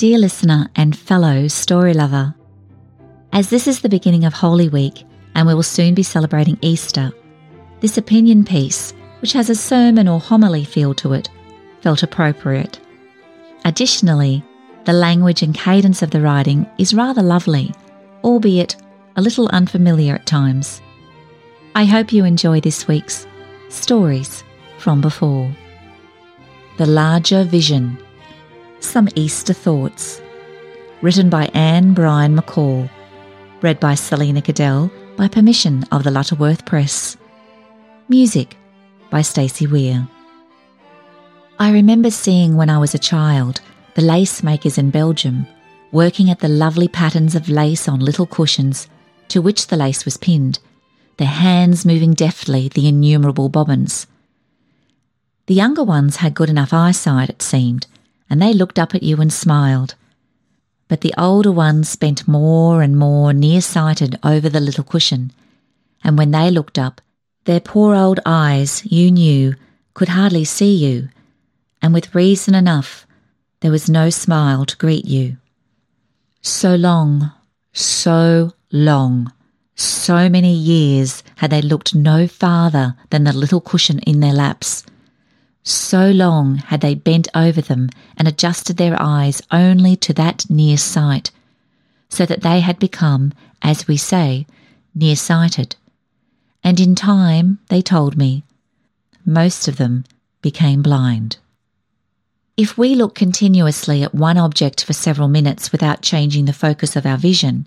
Dear listener and fellow story lover, as this is the beginning of Holy Week and we will soon be celebrating Easter, this opinion piece, which has a sermon or homily feel to it, felt appropriate. Additionally, the language and cadence of the writing is rather lovely, albeit a little unfamiliar at times. I hope you enjoy this week's Stories from Before. The Larger Vision Some Easter Thoughts. Written by Anne Bryan McCall. Read by Selina Kadell by permission of the Lutterworth Press. Music by Stacey Weir. I remember seeing when I was a child the lace makers in Belgium working at the lovely patterns of lace on little cushions to which the lace was pinned, their hands moving deftly the innumerable bobbins. The younger ones had good enough eyesight, it seemed, and they looked up at you and smiled. But the older ones bent more and more near-sighted over the little cushion, and when they looked up, their poor old eyes, you knew, could hardly see you, and with reason enough, there was no smile to greet you. So long, so long, so many years had they looked no farther than the little cushion in their laps. So long had they bent over them and adjusted their eyes only to that near sight, so that they had become, as we say, near sighted. And in time, they told me, most of them became blind. If we look continuously at one object for several minutes without changing the focus of our vision,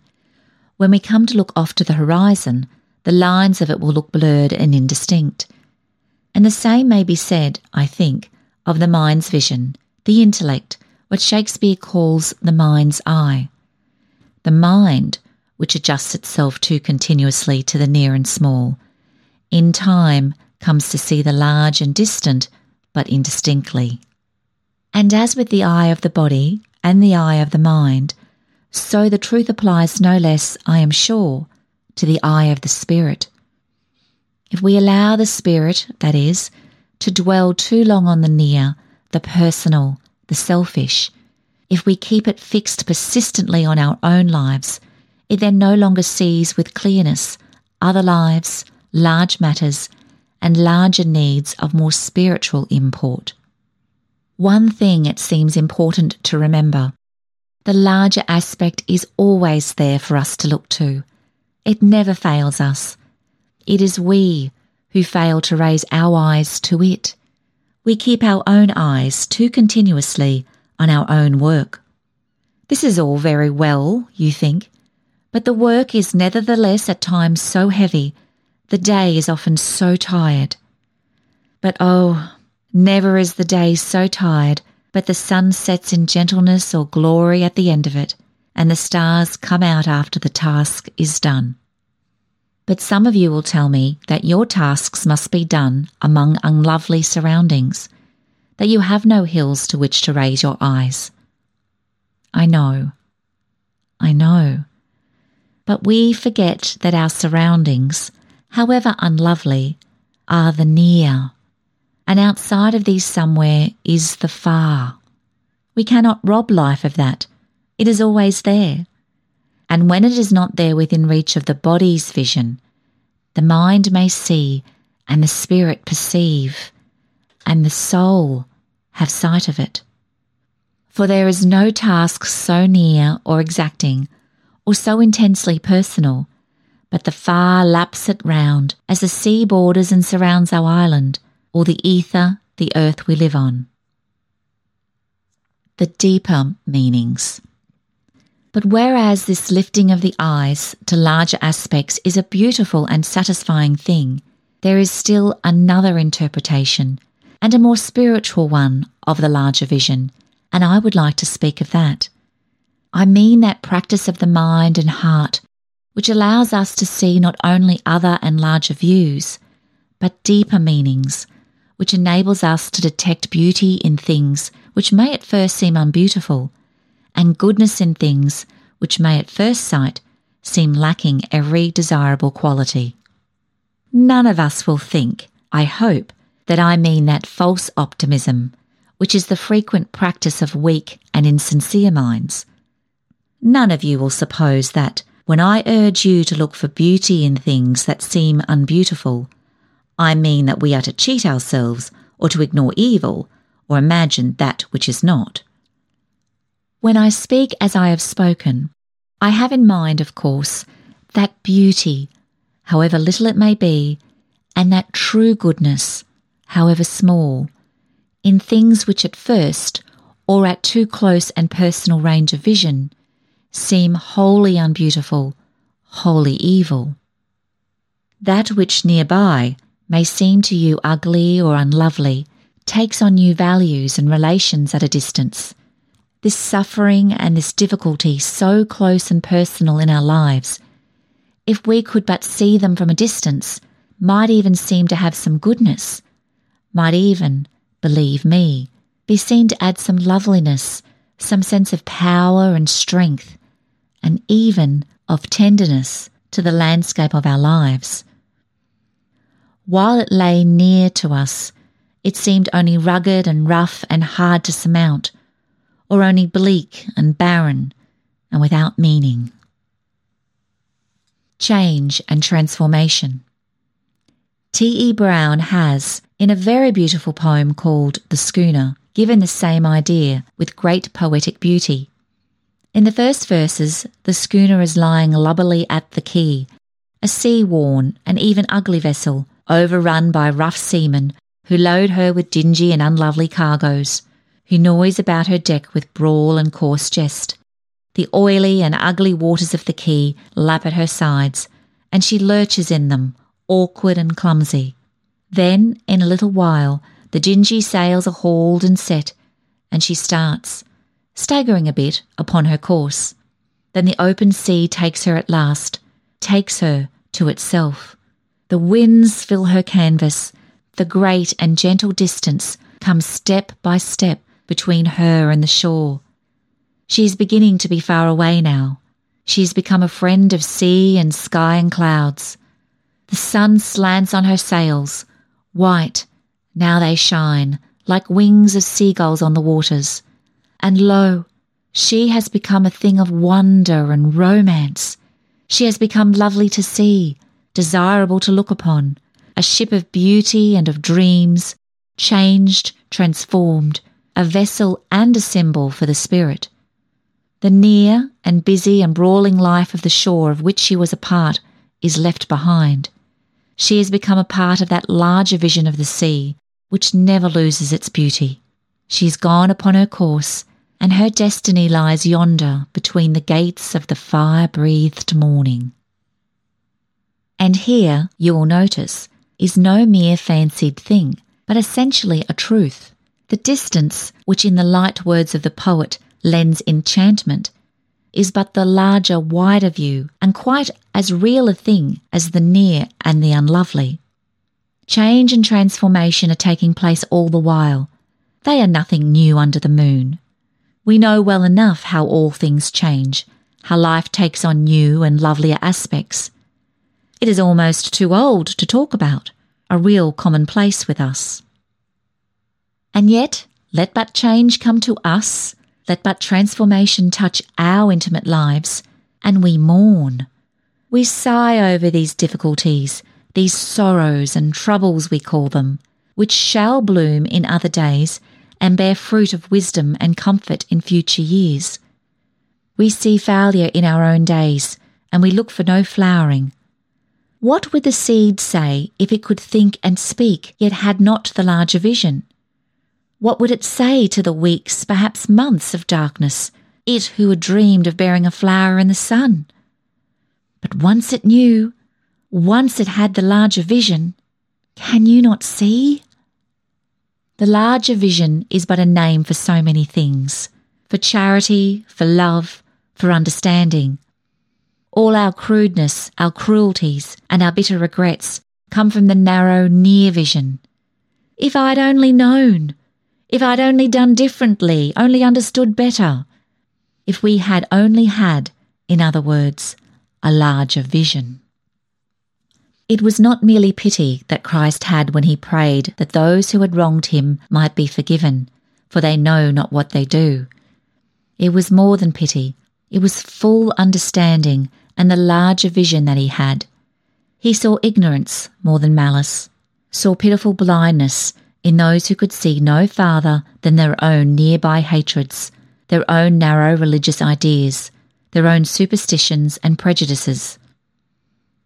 when we come to look off to the horizon, the lines of it will look blurred and indistinct. And the same may be said, I think, of the mind's vision, the intellect, what Shakespeare calls the mind's eye. The mind, which adjusts itself too continuously to the near and small, in time comes to see the large and distant, but indistinctly. And as with the eye of the body and the eye of the mind, so the truth applies no less, I am sure, to the eye of the spirit. If we allow the spirit, that is, to dwell too long on the near, the personal, the selfish, if we keep it fixed persistently on our own lives, it then no longer sees with clearness other lives, large matters, and larger needs of more spiritual import. One thing it seems important to remember the larger aspect is always there for us to look to. It never fails us. It is we who fail to raise our eyes to it. We keep our own eyes too continuously on our own work. This is all very well, you think, but the work is nevertheless at times so heavy, the day is often so tired. But oh, Never is the day so tired, but the sun sets in gentleness or glory at the end of it, and the stars come out after the task is done. But some of you will tell me that your tasks must be done among unlovely surroundings, that you have no hills to which to raise your eyes. I know. I know. But we forget that our surroundings, however unlovely, are the near and outside of these somewhere is the far. We cannot rob life of that. It is always there. And when it is not there within reach of the body's vision, the mind may see and the spirit perceive, and the soul have sight of it. For there is no task so near or exacting or so intensely personal, but the far laps it round as the sea borders and surrounds our island or the ether, the earth we live on. The deeper meanings. But whereas this lifting of the eyes to larger aspects is a beautiful and satisfying thing, there is still another interpretation and a more spiritual one of the larger vision, and I would like to speak of that. I mean that practice of the mind and heart which allows us to see not only other and larger views, but deeper meanings which enables us to detect beauty in things which may at first seem unbeautiful, and goodness in things which may at first sight seem lacking every desirable quality. None of us will think, I hope, that I mean that false optimism, which is the frequent practice of weak and insincere minds. None of you will suppose that, when I urge you to look for beauty in things that seem unbeautiful, I mean that we are to cheat ourselves or to ignore evil or imagine that which is not. When I speak as I have spoken, I have in mind, of course, that beauty, however little it may be, and that true goodness, however small, in things which at first, or at too close and personal range of vision, seem wholly unbeautiful, wholly evil. That which nearby may seem to you ugly or unlovely takes on new values and relations at a distance. This suffering and this difficulty so close and personal in our lives, if we could but see them from a distance, might even seem to have some goodness, might even, believe me, be seen to add some loveliness, some sense of power and strength, and even of tenderness to the landscape of our lives. While it lay near to us, it seemed only rugged and rough and hard to surmount, or only bleak and barren and without meaning. Change and transformation. T.E. Brown has, in a very beautiful poem called The Schooner, given the same idea with great poetic beauty. In the first verses, the schooner is lying lubbily at the quay, a sea worn and even ugly vessel, overrun by rough seamen who load her with dingy and unlovely cargoes, who noise about her deck with brawl and coarse jest. The oily and ugly waters of the quay lap at her sides, and she lurches in them, awkward and clumsy. Then, in a little while, the dingy sails are hauled and set, and she starts, staggering a bit upon her course. Then the open sea takes her at last, takes her to itself. The winds fill her canvas, the great and gentle distance comes step by step between her and the shore. She is beginning to be far away now. She has become a friend of sea and sky and clouds. The sun slants on her sails, white, now they shine, like wings of seagulls on the waters. And lo, she has become a thing of wonder and romance. She has become lovely to see, desirable to look upon, a ship of beauty and of dreams, changed, transformed, a vessel and a symbol for the spirit. The near and busy and brawling life of the shore of which she was a part is left behind. She has become a part of that larger vision of the sea, which never loses its beauty. She has gone upon her course, and her destiny lies yonder between the gates of the fire breathed morning. And here, you will notice, is no mere fancied thing, but essentially a truth. The distance, which in the light words of the poet lends enchantment, is but the larger, wider view, and quite as real a thing as the near and the unlovely. Change and transformation are taking place all the while. They are nothing new under the moon. We know well enough how all things change, how life takes on new and lovelier aspects. It is almost too old to talk about, a real commonplace with us. And yet, let but change come to us, let but transformation touch our intimate lives, and we mourn. We sigh over these difficulties, these sorrows and troubles we call them, which shall bloom in other days and bear fruit of wisdom and comfort in future years. We see failure in our own days, and we look for no flowering. What would the seed say if it could think and speak, yet had not the larger vision? What would it say to the weeks, perhaps months of darkness, it who had dreamed of bearing a flower in the sun? But once it knew, once it had the larger vision, can you not see? The larger vision is but a name for so many things for charity, for love, for understanding. All our crudeness, our cruelties, and our bitter regrets come from the narrow, near vision. If I'd only known, if I'd only done differently, only understood better, if we had only had, in other words, a larger vision. It was not merely pity that Christ had when he prayed that those who had wronged him might be forgiven, for they know not what they do. It was more than pity, it was full understanding and the larger vision that he had. He saw ignorance more than malice, saw pitiful blindness in those who could see no farther than their own nearby hatreds, their own narrow religious ideas, their own superstitions and prejudices.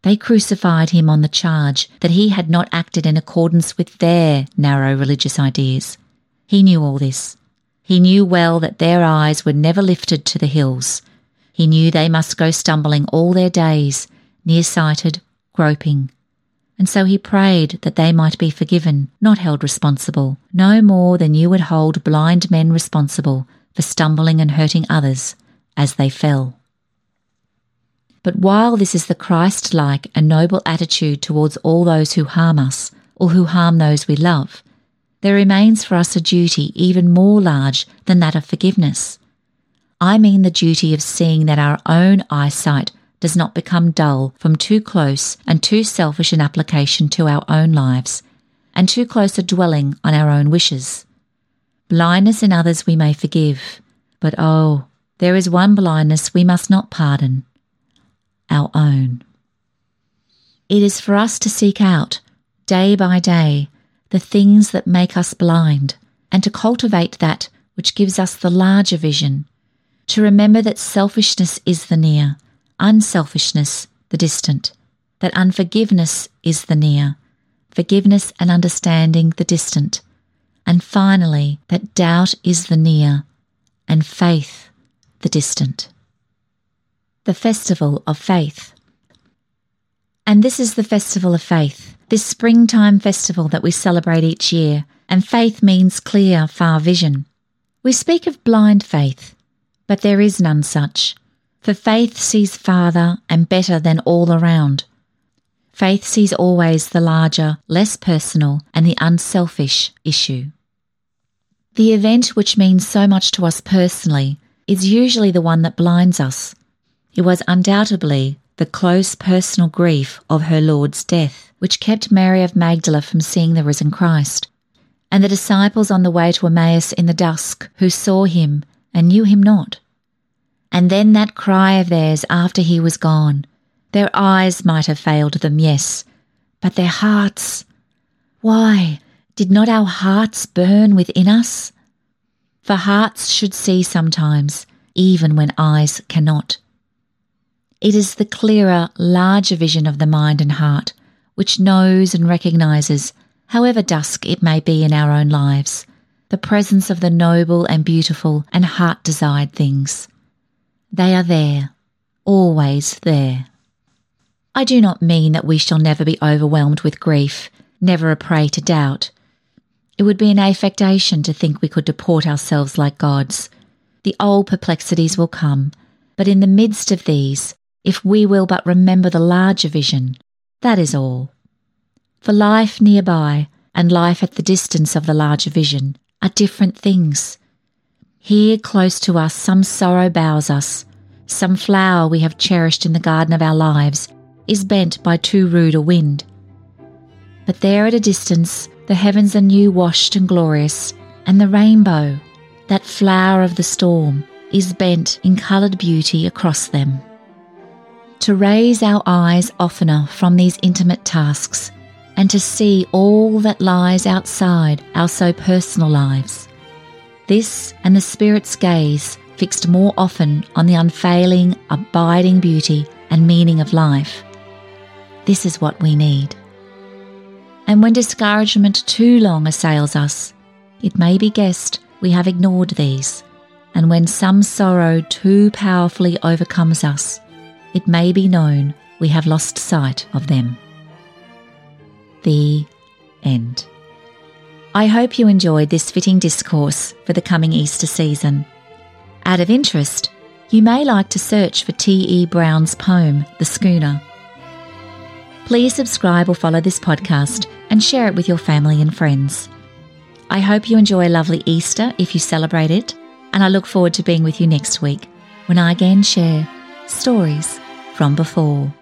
They crucified him on the charge that he had not acted in accordance with their narrow religious ideas. He knew all this. He knew well that their eyes were never lifted to the hills. He knew they must go stumbling all their days, near-sighted, groping. And so he prayed that they might be forgiven, not held responsible, no more than you would hold blind men responsible for stumbling and hurting others as they fell. But while this is the Christ like and noble attitude towards all those who harm us or who harm those we love, there remains for us a duty even more large than that of forgiveness. I mean the duty of seeing that our own eyesight does not become dull from too close and too selfish an application to our own lives, and too close a dwelling on our own wishes. Blindness in others we may forgive, but oh, there is one blindness we must not pardon our own. It is for us to seek out, day by day, the things that make us blind, and to cultivate that which gives us the larger vision, to remember that selfishness is the near, unselfishness the distant, that unforgiveness is the near, forgiveness and understanding the distant, and finally that doubt is the near, and faith the distant the Festival of Faith. And this is the Festival of Faith, this springtime festival that we celebrate each year, and faith means clear, far vision. We speak of blind faith, but there is none such, for faith sees farther and better than all around. Faith sees always the larger, less personal, and the unselfish issue. The event which means so much to us personally is usually the one that blinds us it was undoubtedly the close personal grief of her Lord's death which kept Mary of Magdala from seeing the risen Christ, and the disciples on the way to Emmaus in the dusk who saw him and knew him not. And then that cry of theirs after he was gone. Their eyes might have failed them, yes, but their hearts. Why, did not our hearts burn within us? For hearts should see sometimes, even when eyes cannot. It is the clearer, larger vision of the mind and heart which knows and recognizes, however dusk it may be in our own lives, the presence of the noble and beautiful and heart desired things. They are there, always there. I do not mean that we shall never be overwhelmed with grief, never a prey to doubt. It would be an affectation to think we could deport ourselves like gods. The old perplexities will come, but in the midst of these, if we will but remember the larger vision. That is all. For life nearby and life at the distance of the larger vision are different things. Here close to us, some sorrow bows us, some flower we have cherished in the garden of our lives is bent by too rude a wind. But there at a distance, the heavens are new washed and glorious, and the rainbow, that flower of the storm, is bent in coloured beauty across them to raise our eyes oftener from these intimate tasks and to see all that lies outside our so personal lives. This and the Spirit's gaze fixed more often on the unfailing, abiding beauty and meaning of life. This is what we need. And when discouragement too long assails us, it may be guessed we have ignored these. And when some sorrow too powerfully overcomes us, it may be known we have lost sight of them. The end. I hope you enjoyed this fitting discourse for the coming Easter season. Out of interest, you may like to search for T.E. Brown's poem, The Schooner. Please subscribe or follow this podcast and share it with your family and friends. I hope you enjoy a lovely Easter if you celebrate it, and I look forward to being with you next week when I again share stories from before.